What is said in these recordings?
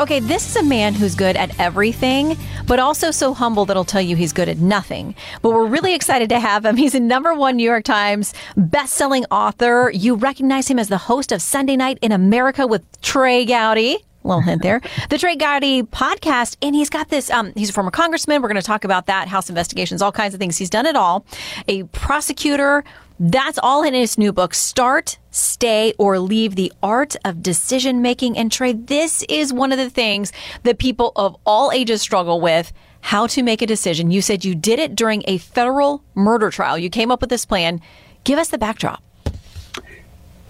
Okay, this is a man who's good at everything, but also so humble that he'll tell you he's good at nothing. But we're really excited to have him. He's a number one New York Times best-selling author. You recognize him as the host of Sunday Night in America with Trey Gowdy. Little hint there. The Trey Gowdy podcast, and he's got this. Um, he's a former congressman. We're going to talk about that, House investigations, all kinds of things. He's done it all. A prosecutor, that's all in his new book, Start, Stay, or Leave the Art of Decision Making. And Trey, this is one of the things that people of all ages struggle with how to make a decision. You said you did it during a federal murder trial. You came up with this plan. Give us the backdrop.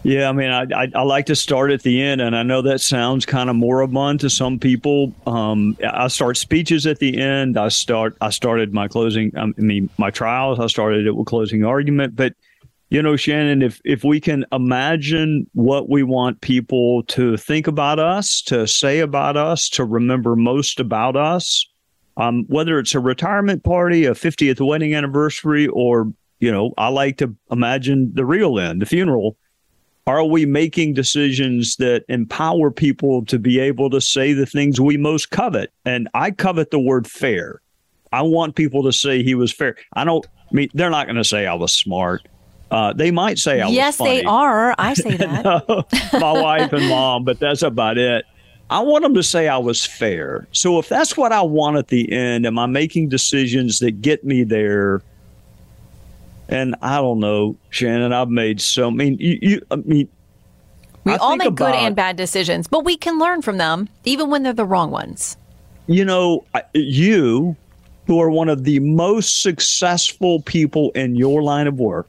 Yeah, I mean, I, I, I, like to start at the end, and I know that sounds kind of moribund to some people. Um, I start speeches at the end. I start. I started my closing. I mean, my trials. I started it with closing argument, but you know, Shannon, if if we can imagine what we want people to think about us, to say about us, to remember most about us, um, whether it's a retirement party, a 50th wedding anniversary, or you know, I like to imagine the real end, the funeral. Are we making decisions that empower people to be able to say the things we most covet? And I covet the word fair. I want people to say he was fair. I don't I mean they're not going to say I was smart. Uh, they might say I was fair. yes, they are. I say that. no, my wife and mom, but that's about it. I want them to say I was fair. So if that's what I want at the end, am I making decisions that get me there? And I don't know, Shannon. I've made so. I mean, you. you I mean, we I all make about, good and bad decisions, but we can learn from them, even when they're the wrong ones. You know, you, who are one of the most successful people in your line of work,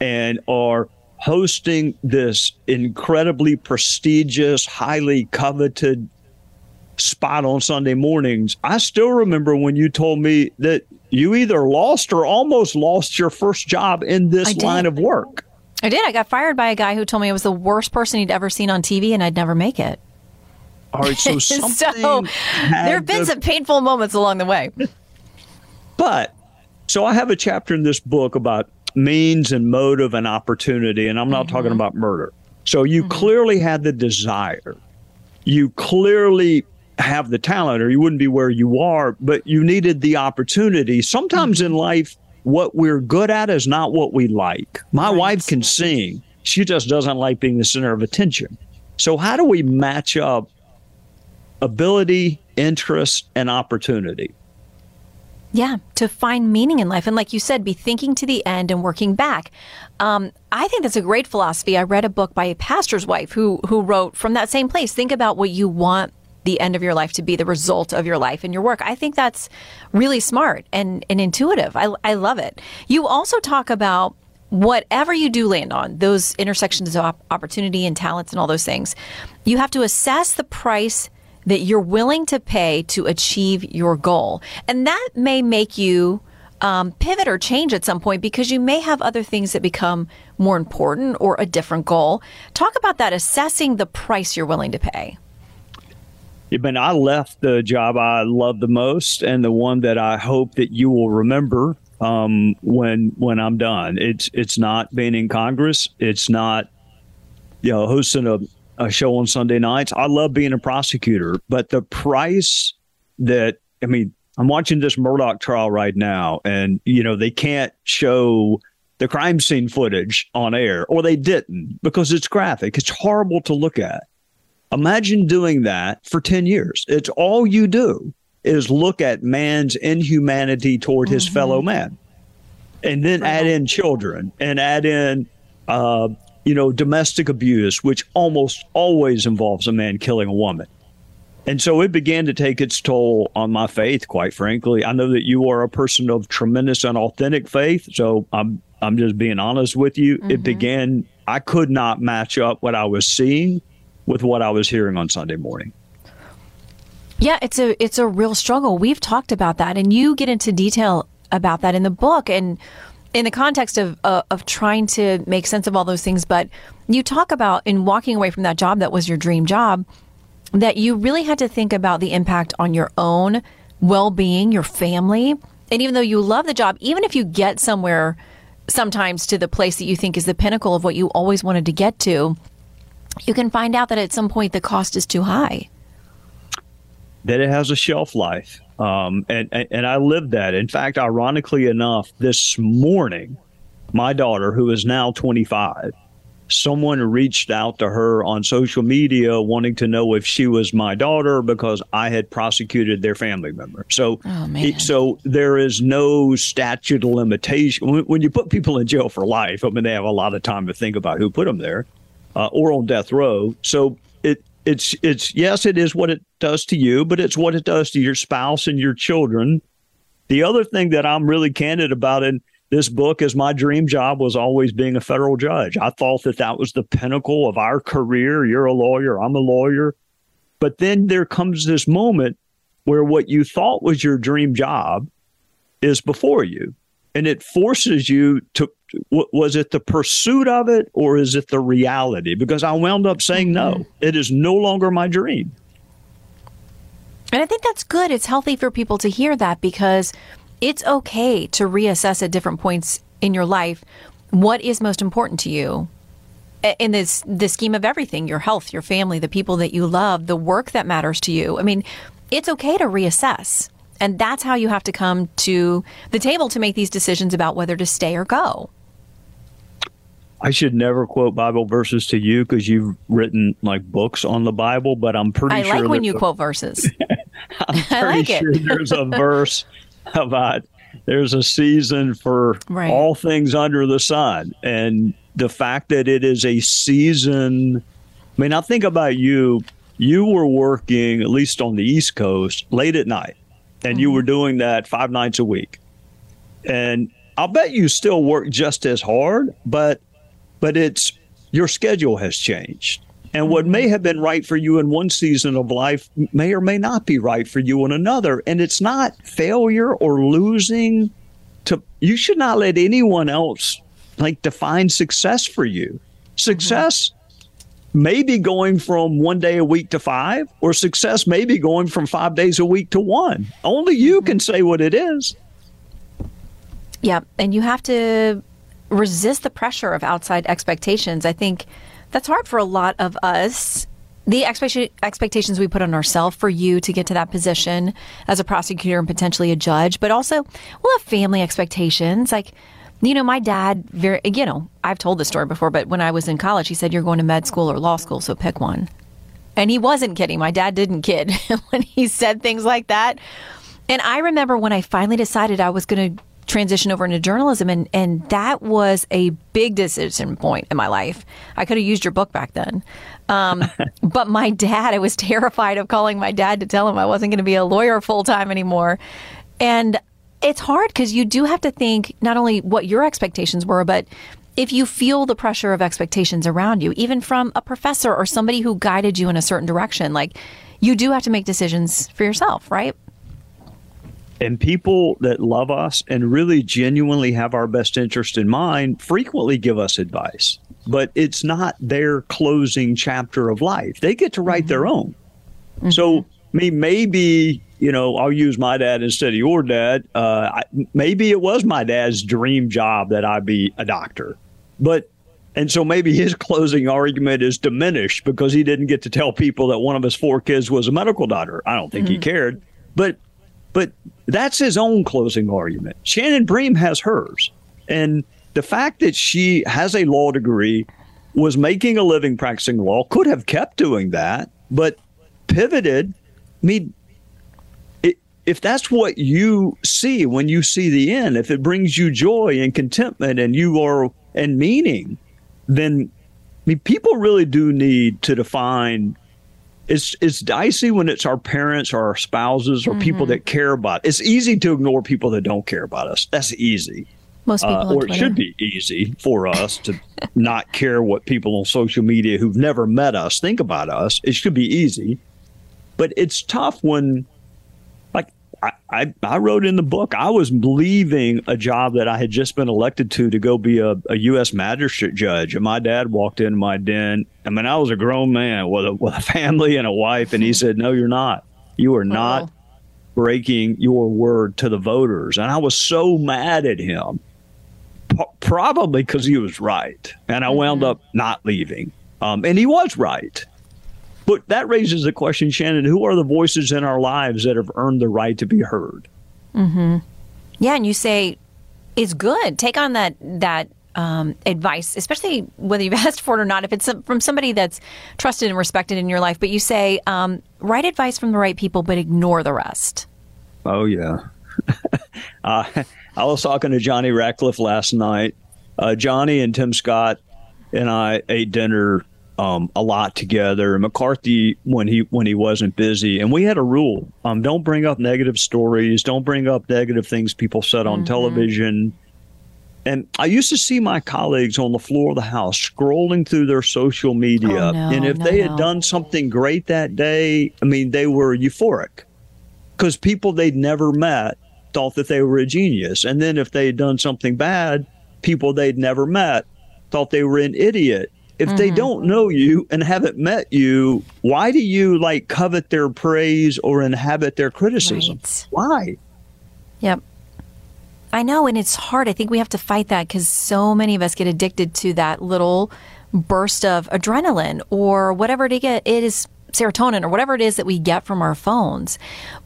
and are hosting this incredibly prestigious, highly coveted spot on Sunday mornings. I still remember when you told me that you either lost or almost lost your first job in this line of work. I did. I got fired by a guy who told me I was the worst person he'd ever seen on TV and I'd never make it. All right, so something so there have been to... some painful moments along the way. But so I have a chapter in this book about means and motive and opportunity. And I'm not mm-hmm. talking about murder. So you mm-hmm. clearly had the desire. You clearly have the talent, or you wouldn't be where you are, but you needed the opportunity. Sometimes in mm-hmm. life, what we're good at is not what we like. My right. wife can sing, she just doesn't like being the center of attention. So, how do we match up ability, interest, and opportunity? Yeah, to find meaning in life. And like you said, be thinking to the end and working back. Um, I think that's a great philosophy. I read a book by a pastor's wife who who wrote from that same place, think about what you want the end of your life to be the result of your life and your work. I think that's really smart and, and intuitive. I, I love it. You also talk about whatever you do land on, those intersections of opportunity and talents and all those things, you have to assess the price that you're willing to pay to achieve your goal. And that may make you um, pivot or change at some point because you may have other things that become more important or a different goal. Talk about that, assessing the price you're willing to pay. Yeah, but I left the job I love the most and the one that I hope that you will remember um, when when I'm done. It's it's not being in Congress. It's not you know hosting a a show on Sunday nights. I love being a prosecutor, but the price that I mean, I'm watching this Murdaugh trial right now, and you know they can't show the crime scene footage on air, or they didn't because it's graphic. It's horrible to look at. Imagine doing that for 10 years. It's all you do is look at man's inhumanity toward his mm-hmm. fellow man. And then add in children and add in uh, you know, domestic abuse, which almost always involves a man killing a woman. And so it began to take its toll on my faith, quite frankly. I know that you are a person of tremendous and authentic faith. So I'm I'm just being honest with you. Mm-hmm. It began I could not match up what I was seeing with what I was hearing on Sunday morning. Yeah, it's a it's a real struggle. We've talked about that and you get into detail about that in the book and in the context of uh, of trying to make sense of all those things, but you talk about in walking away from that job that was your dream job, that you really had to think about the impact on your own well being, your family, and even though you love the job, even if you get somewhere, sometimes to the place that you think is the pinnacle of what you always wanted to get to, you can find out that at some point the cost is too high. That it has a shelf life um, and, and I lived that. In fact, ironically enough, this morning, my daughter, who is now 25, someone reached out to her on social media wanting to know if she was my daughter because I had prosecuted their family member. So, oh, so there is no statute of limitation. When, when, you put people in jail for life, I mean, they have a lot of time to think about who put them there uh, or on death row. So it's it's yes, it is what it does to you, but it's what it does to your spouse and your children. The other thing that I'm really candid about in this book is my dream job was always being a federal judge. I thought that that was the pinnacle of our career. You're a lawyer, I'm a lawyer. But then there comes this moment where what you thought was your dream job is before you and it forces you to was it the pursuit of it or is it the reality? Because i wound up saying no. Mm-hmm. it is no longer my dream. And i think that's good. It's healthy for people to hear that because it's okay to reassess at different points in your life what is most important to you in this the scheme of everything your health your family the people that you love the work that matters to you. I mean it's okay to reassess and that's how you have to come to the table to make these decisions about whether to stay or go. I should never quote Bible verses to you because you've written like books on the Bible, but I'm pretty I sure. I like when you a, quote verses. I'm pretty like sure it. there's a verse about there's a season for right. all things under the sun. And the fact that it is a season, I mean, I think about you, you were working, at least on the East Coast, late at night and mm-hmm. you were doing that five nights a week. And I'll bet you still work just as hard, but but it's your schedule has changed. And what may mm-hmm. have been right for you in one season of life may or may not be right for you in another. And it's not failure or losing to you should not let anyone else like define success for you. Success maybe going from one day a week to five, or success maybe going from five days a week to one. Only you mm-hmm. can say what it is. Yeah. And you have to resist the pressure of outside expectations. I think that's hard for a lot of us. The expect- expectations we put on ourselves for you to get to that position as a prosecutor and potentially a judge, but also we'll have family expectations. Like, you know, my dad, very, you know, I've told this story before, but when I was in college, he said, You're going to med school or law school, so pick one. And he wasn't kidding. My dad didn't kid when he said things like that. And I remember when I finally decided I was going to transition over into journalism, and, and that was a big decision point in my life. I could have used your book back then. Um, but my dad, I was terrified of calling my dad to tell him I wasn't going to be a lawyer full time anymore. And it's hard because you do have to think not only what your expectations were, but if you feel the pressure of expectations around you, even from a professor or somebody who guided you in a certain direction, like you do have to make decisions for yourself, right? And people that love us and really genuinely have our best interest in mind frequently give us advice, but it's not their closing chapter of life. They get to write mm-hmm. their own. Mm-hmm. So, I mean, maybe you know, I'll use my dad instead of your dad. Uh, I, maybe it was my dad's dream job that I be a doctor, but and so maybe his closing argument is diminished because he didn't get to tell people that one of his four kids was a medical doctor. I don't think mm-hmm. he cared, but but that's his own closing argument. Shannon Bream has hers, and the fact that she has a law degree, was making a living practicing law, could have kept doing that, but pivoted. I mean, if that's what you see when you see the end, if it brings you joy and contentment and you are and meaning, then I mean, people really do need to define. It's it's dicey when it's our parents or our spouses or mm-hmm. people that care about. It's easy to ignore people that don't care about us. That's easy. Most people, uh, or it should be easy for us to not care what people on social media who've never met us think about us. It should be easy, but it's tough when I, I, I wrote in the book I was leaving a job that I had just been elected to to go be a, a U.S. magistrate judge, and my dad walked in my den. I mean, I was a grown man with a, with a family and a wife, and he said, "No, you're not. You are not Uh-oh. breaking your word to the voters." And I was so mad at him, p- probably because he was right, and I wound up not leaving. Um, and he was right. But that raises the question, Shannon, who are the voices in our lives that have earned the right to be heard? Hmm. Yeah, and you say it's good. Take on that that um, advice, especially whether you've asked for it or not. If it's from somebody that's trusted and respected in your life, but you say um, right advice from the right people, but ignore the rest. Oh, yeah. uh, I was talking to Johnny Ratcliffe last night. Uh, Johnny and Tim Scott and I ate dinner um, a lot together. McCarthy, when he when he wasn't busy, and we had a rule: um, don't bring up negative stories, don't bring up negative things people said on television. And I used to see my colleagues on the floor of the house scrolling through their social media, Oh, no, and if no, they had no. done something great that day, I mean, they were euphoric because people they'd never met thought that they were a genius. And then if they had done something bad, people they'd never met thought they were an idiot. If they mm-hmm. don't know you and haven't met you, why do you like covet their praise or inhabit their criticism? Right. Why? Yep. I know, and it's hard. I think we have to fight that because so many of us get addicted to that little burst of adrenaline or whatever. It is serotonin or whatever it is that we get from our phones.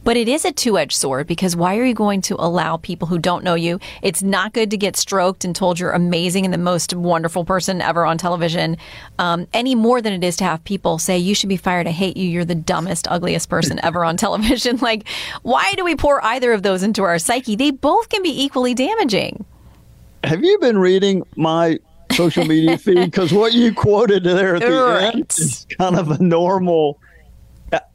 But it is a two-edged sword because why are you going to allow people who don't know you? It's not good to get stroked and told you're amazing and the most wonderful person ever on television, um, any more than it is to have people say you should be fired. I hate you. You're the dumbest, ugliest person ever on television. Like, why do we pour either of those into our psyche? They both can be equally damaging. Have you been reading my social media feed? Because what you quoted there at the Right. end is kind of a normal.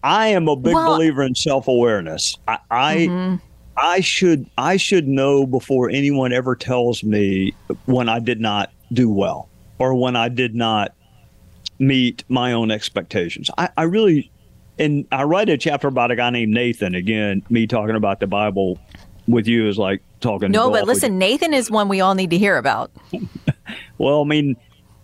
I am a big Well- believer in self awareness. I I, mm-hmm. I should I should know before anyone ever tells me when I did not do well or when I did not meet my own expectations. I, I really and I write a chapter about a guy named Nathan. Again, me talking about the Bible with you is like talking. No, but listen, Nathan is one we all need to hear about. well, I mean,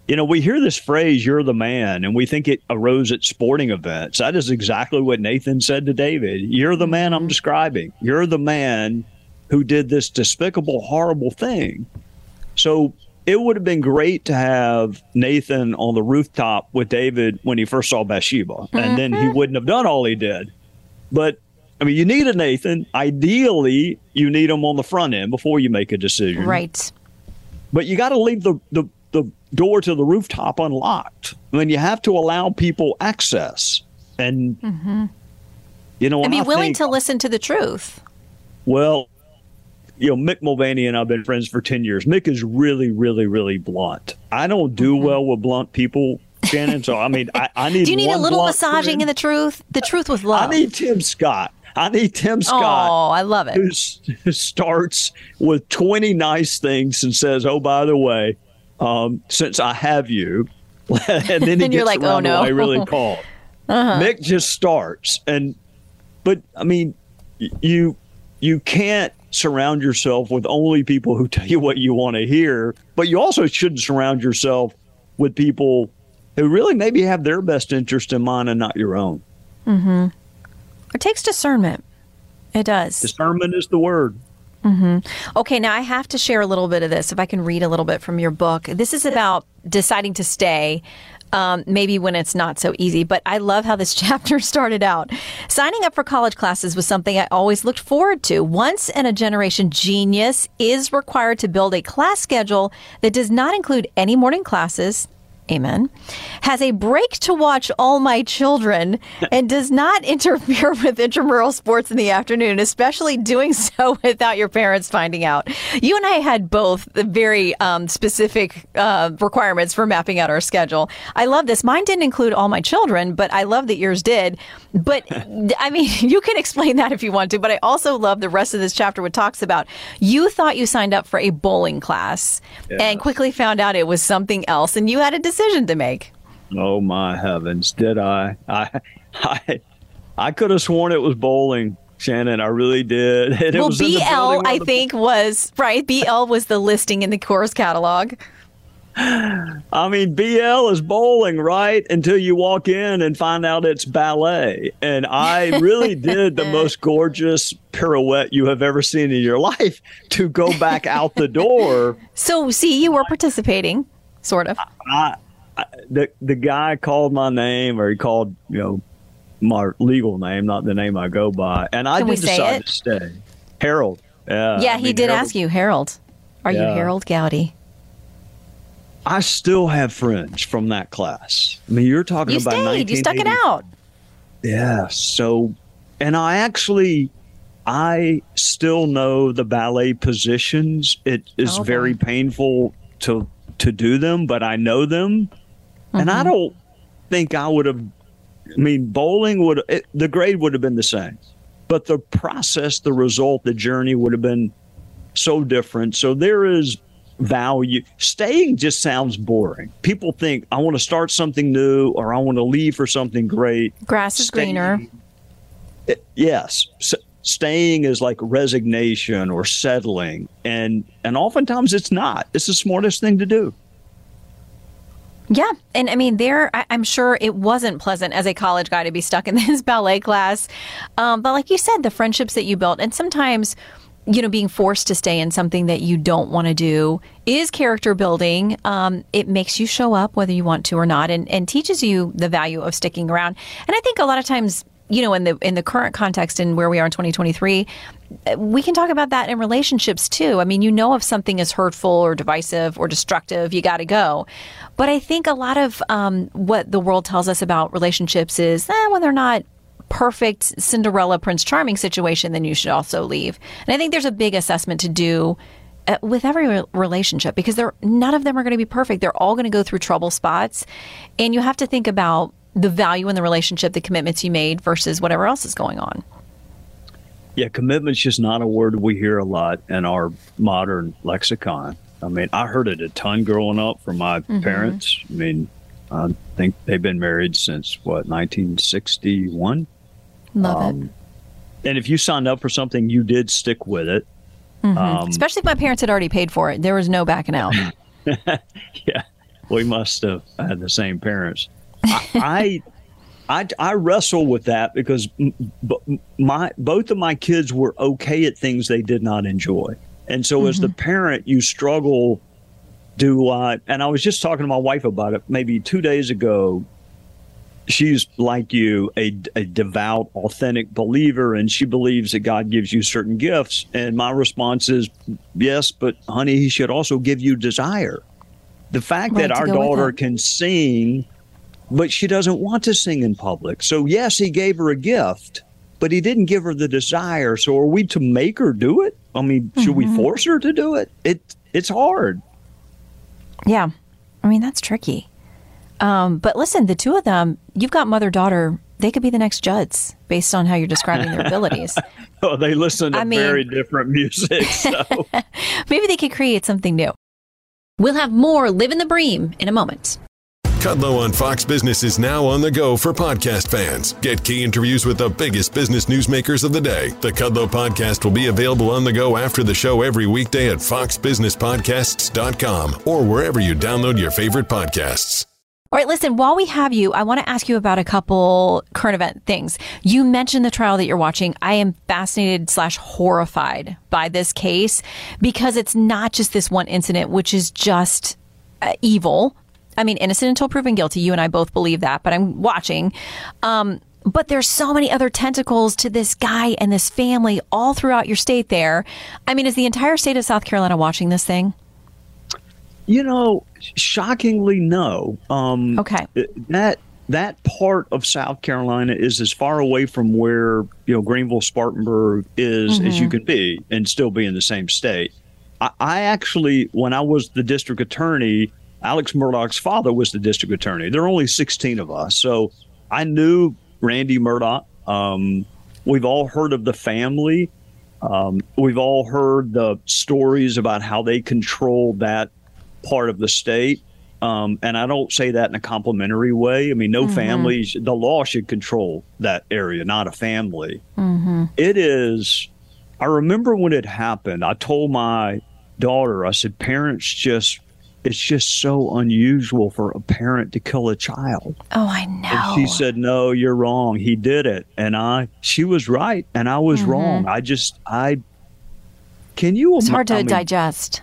you know, we hear this phrase, you're the man, and we think it arose at sporting events. That is exactly what Nathan said to David. You're the man I'm mm-hmm. describing. You're the man who did this despicable, horrible thing. So it would have been great to have Nathan on the rooftop with David when he first saw Bathsheba, and then he mm-hmm. wouldn't have done all he did. But I mean, you need a Nathan. Ideally, you need him on the front end before you make a decision Right. But you got to leave the, the, the door to the rooftop unlocked. I mean, you have to allow people access. And, you know, And be I willing think- to listen to the truth. well, you know, Mick Mulvaney and I've been friends for 10 years. Mick is really, really, really blunt. I don't do well with blunt people, Shannon. So, I mean, I, I need Mm-hmm. Do you need a little massaging friend. in the truth? The truth with love. I need Tim Scott. I need Tim Scott. oh, I love it. who starts with 20 nice things and says, "Oh, by the way, um, since I have you," and then he And gets you're like, around "Oh, no." Uh-huh. I really called. Mick just starts, and but I mean, you you can't surround yourself with only people who tell you what you want to hear, but you also shouldn't surround yourself with people who really maybe have their best interest in mind and not your own. It takes discernment. It does. Discernment is the word. Okay, now I have to share a little bit of this if I can read a little bit from your book. This is about deciding to stay. Um, maybe when it's not so easy, but I love how this chapter started out. Signing up for college classes was something I always looked forward to. Once in a generation genius is required to build a class schedule that does not include any morning classes, Amen. Has a break to watch all my children and does not interfere with intramural sports in the afternoon, especially doing so without your parents finding out. You and I had both the very um, specific uh, requirements for mapping out our schedule. I love this. Mine didn't include all my children, but I love that yours did. But I mean, you can explain that if you want to, but I also love the rest of this chapter, what talks about you thought you signed up for a bowling class and quickly found out it was something else, and you had a decision to make. Oh my heavens! Did I? I I I could have sworn it was bowling, Shannon. I really did. And it well, was BL, I the- think, was right. BL was the listing in the course catalog. I mean, BL is bowling, right? Until you walk in and find out it's ballet. And I really did the most gorgeous pirouette you have ever seen in your life to go back out the door. So, see, you were participating, sort of. I, I, the the guy called my name, or he called you know my legal name, not the name I go by, and I Can did decide it? to stay. Harold. Yeah. yeah, I he mean, did Harold- ask you, Harold. Are you Harold Gowdy? I still have friends from that class. I mean, you're talking You about stayed. You stuck it out. Yeah. So, and I actually, I still know the ballet positions. It is Oh, very painful to to do them, but I know them, and Mm-hmm. I don't think I would have. I mean, bowling would it, the grade would have been the same, but the process, the result, the journey would have been so different. So there is value. Staying just sounds boring. People think I want to start something new or I want to leave for something great. Grass is Staying- greener. It- yes. S- staying is like resignation or settling and and oftentimes it's not. It's the smartest thing to do. Yeah. And I mean, there, I, I'm sure it wasn't pleasant as a college guy to be stuck in this ballet class. Um, but like you said, the friendships that you built, and sometimes, you know, being forced to stay in something that you don't want to do is character building. Um, it makes you show up whether you want to or not and, and teaches you the value of sticking around. And I think a lot of times, you know, in the in the current context and where we are in 2023, we can talk about that in relationships too. I mean, you know, if something is hurtful or divisive or destructive, you got to go. But I think a lot of um, what the world tells us about relationships is eh, when they're not perfect Cinderella Prince Charming situation, then you should also leave. And I think there's a big assessment to do. Uh, with every relationship, because they're none of them are going to be perfect. They're all going to go through trouble spots, and you have to think about the value in the relationship, the commitments you made versus whatever else is going on. Yeah, commitment's just not a word we hear a lot in our modern lexicon. I mean, I heard it a ton growing up from my parents. I mean, I think they've been married since what 1961. Love it. Um, And if you signed up for something, you did stick with it. Um, Especially if my parents had already paid for it. There was no backing out. yeah, we must have had the same parents. I, I, I, wrestle with that because my both of my kids were okay at things they did not enjoy, and so as the parent, you struggle. Do I? And I was just talking to my wife about it maybe two days ago. She's like you, a, a devout, authentic believer, and she believes that God gives you certain gifts. And my response is, yes, but honey, He should also give you desire. The fact Right, that our daughter can sing, but she doesn't want to sing in public. So, yes, He gave her a gift, but He didn't give her the desire. So, are we to make her do it? I mean, should Mm-hmm. we force her to do it? It It's hard. yeah. I mean, that's tricky. Um, but listen, the two of them, you've got mother daughter, they could be the next Judds based on how you're describing their abilities. Oh, they listen to I mean- very different music. So. Maybe they could create something new. We'll have more Live in the Bream in a moment. Kudlow on Fox Business is now on the go for podcast fans. Get key interviews with the biggest business newsmakers of the day. The Kudlow podcast will be available on the go after the show every weekday at foxbusinesspodcasts.com or wherever you download your favorite podcasts. All right, listen, while we have you, I want to ask you about a couple current event things. You mentioned the trial that you're watching. I am fascinated slash horrified by this case because it's not just this one incident, which is just uh, evil. I mean, innocent until proven guilty. You and I both believe that, but I'm watching. Um, but there's so many other tentacles to this guy and this family all throughout your state there. I mean, is the entire state of South Carolina watching this thing? You know, shockingly, no. Um, Okay. That that part of South Carolina is as far away from where you know Greenville, Spartanburg is as you can be, and still be in the same state. I, I actually, when I was the district attorney, Alex Murdaugh's father was the district attorney. There are only sixteen of us, so I knew Randy Murdaugh. Um, we've all heard of the family. Um, we've all heard the stories about how they control that part of the state. Um, and I don't say that in a complimentary way. I mean, no Mm-hmm. families, the law should control that area, not a family. Mm-hmm. It is, I remember when it happened, I told my daughter, I said, parents just, it's just so unusual for a parent to kill a child. Oh, I know. And she said, "No, you're wrong. He did it." And I, she was right, and I was wrong. I just, I. Can you? Mm-hmm. it's hard to I mean, digest.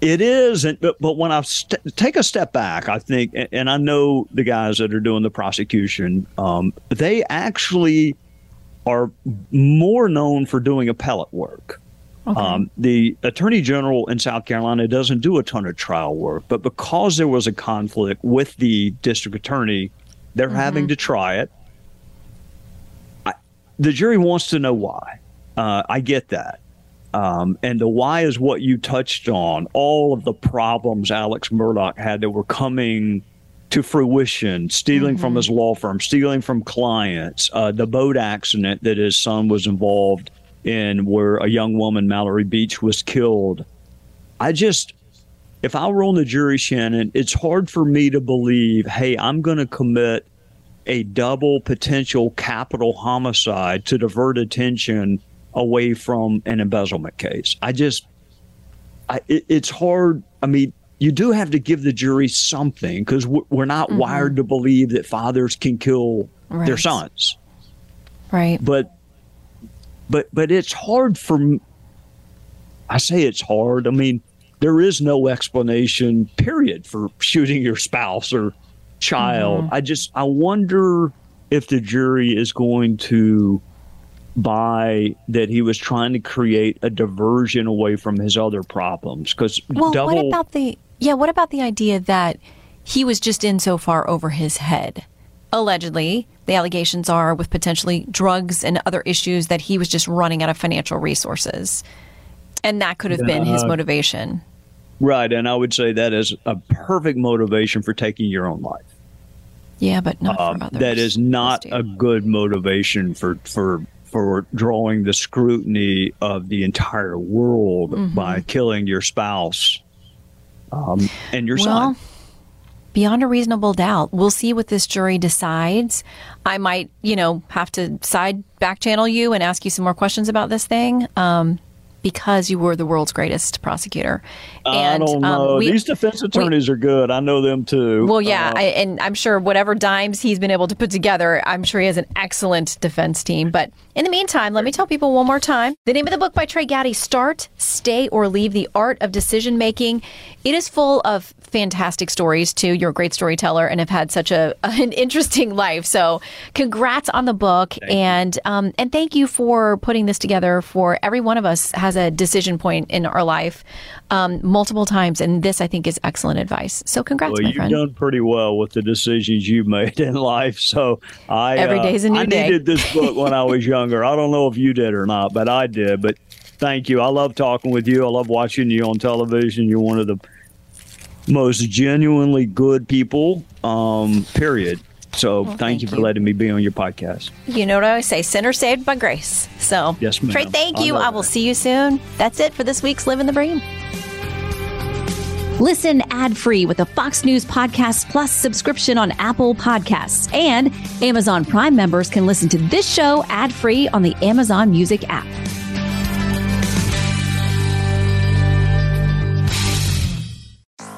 It is, and but, but when I st- take a step back, I think, and, and I know the guys that are doing the prosecution, um, they actually are more known for doing appellate work. Um, the attorney general in South Carolina doesn't do a ton of trial work, but because there was a conflict with the district attorney, they're having to try it. I, the jury wants to know why. Uh, I get that. Um, and the why is what you touched on. All of the problems Alex Murdaugh had that were coming to fruition, stealing from his law firm, stealing from clients, uh, the boat accident that his son was involved in, where a young woman, Mallory Beach, was killed. I just, if I were on the jury, Shannon, it's hard for me to believe, hey, I'm going to commit a double potential capital homicide to divert attention away from an embezzlement case. I just, I, it, it's hard. I mean, you do have to give the jury something because we're not mm-hmm. wired to believe that fathers can kill their sons. Right. But, but, but it's hard for. I say it's hard. I mean, there is no explanation, period, for shooting your spouse or child. Mm-hmm. I just, I wonder if the jury is going to buy that he was trying to create a diversion away from his other problems because Well, double what about the yeah? What about the idea that he was just in so far over his head? Allegedly, the allegations are with potentially drugs and other issues that he was just running out of financial resources, and that could have been his motivation. right and i would say that is a perfect motivation for taking your own life Yeah, but not um, for others. that is not a good motivation for for for drawing the scrutiny of the entire world Mm-hmm. by killing your spouse um, and your well, son beyond a reasonable doubt. We'll see what this jury decides. I might, you know, have to side back channel you and ask you some more questions about this thing. Um, because you were the world's greatest prosecutor. i don't um, we- these defense attorneys are good i know them too Well, yeah, Uh, I, and I'm sure whatever dimes he's been able to put together, I'm sure he has an excellent defense team. But in the meantime, let me tell people one more time the name of the book by Trey Gowdy Start, Stay, or Leave the Art of Decision Making. It is full of fantastic stories, too. You're a great storyteller and have had such a an interesting life. So, congrats on the book. and, um, and thank you for putting this together for every one of us has a decision point in our life um, multiple times. And this, I think, is excellent advice. So, congrats, Well, my you've friend. done pretty well with the decisions you've made in life. So I Every uh, a new I day. needed this book when I was younger. I don't know if you did or not, but I did. But thank you. I love talking with you. I love watching you on television. You're one of the most genuinely good people. Um, period. So thank, thank you for you. letting me be on your podcast. You know what I always say, sinner saved by grace. So, Yes, ma'am. Trey, thank I you. know I will that. see you soon. That's it for this week's Live in the Bream. Listen ad free with a Fox News Podcast Plus subscription on Apple Podcasts. And Amazon Prime members can listen to this show ad free on the Amazon Music app.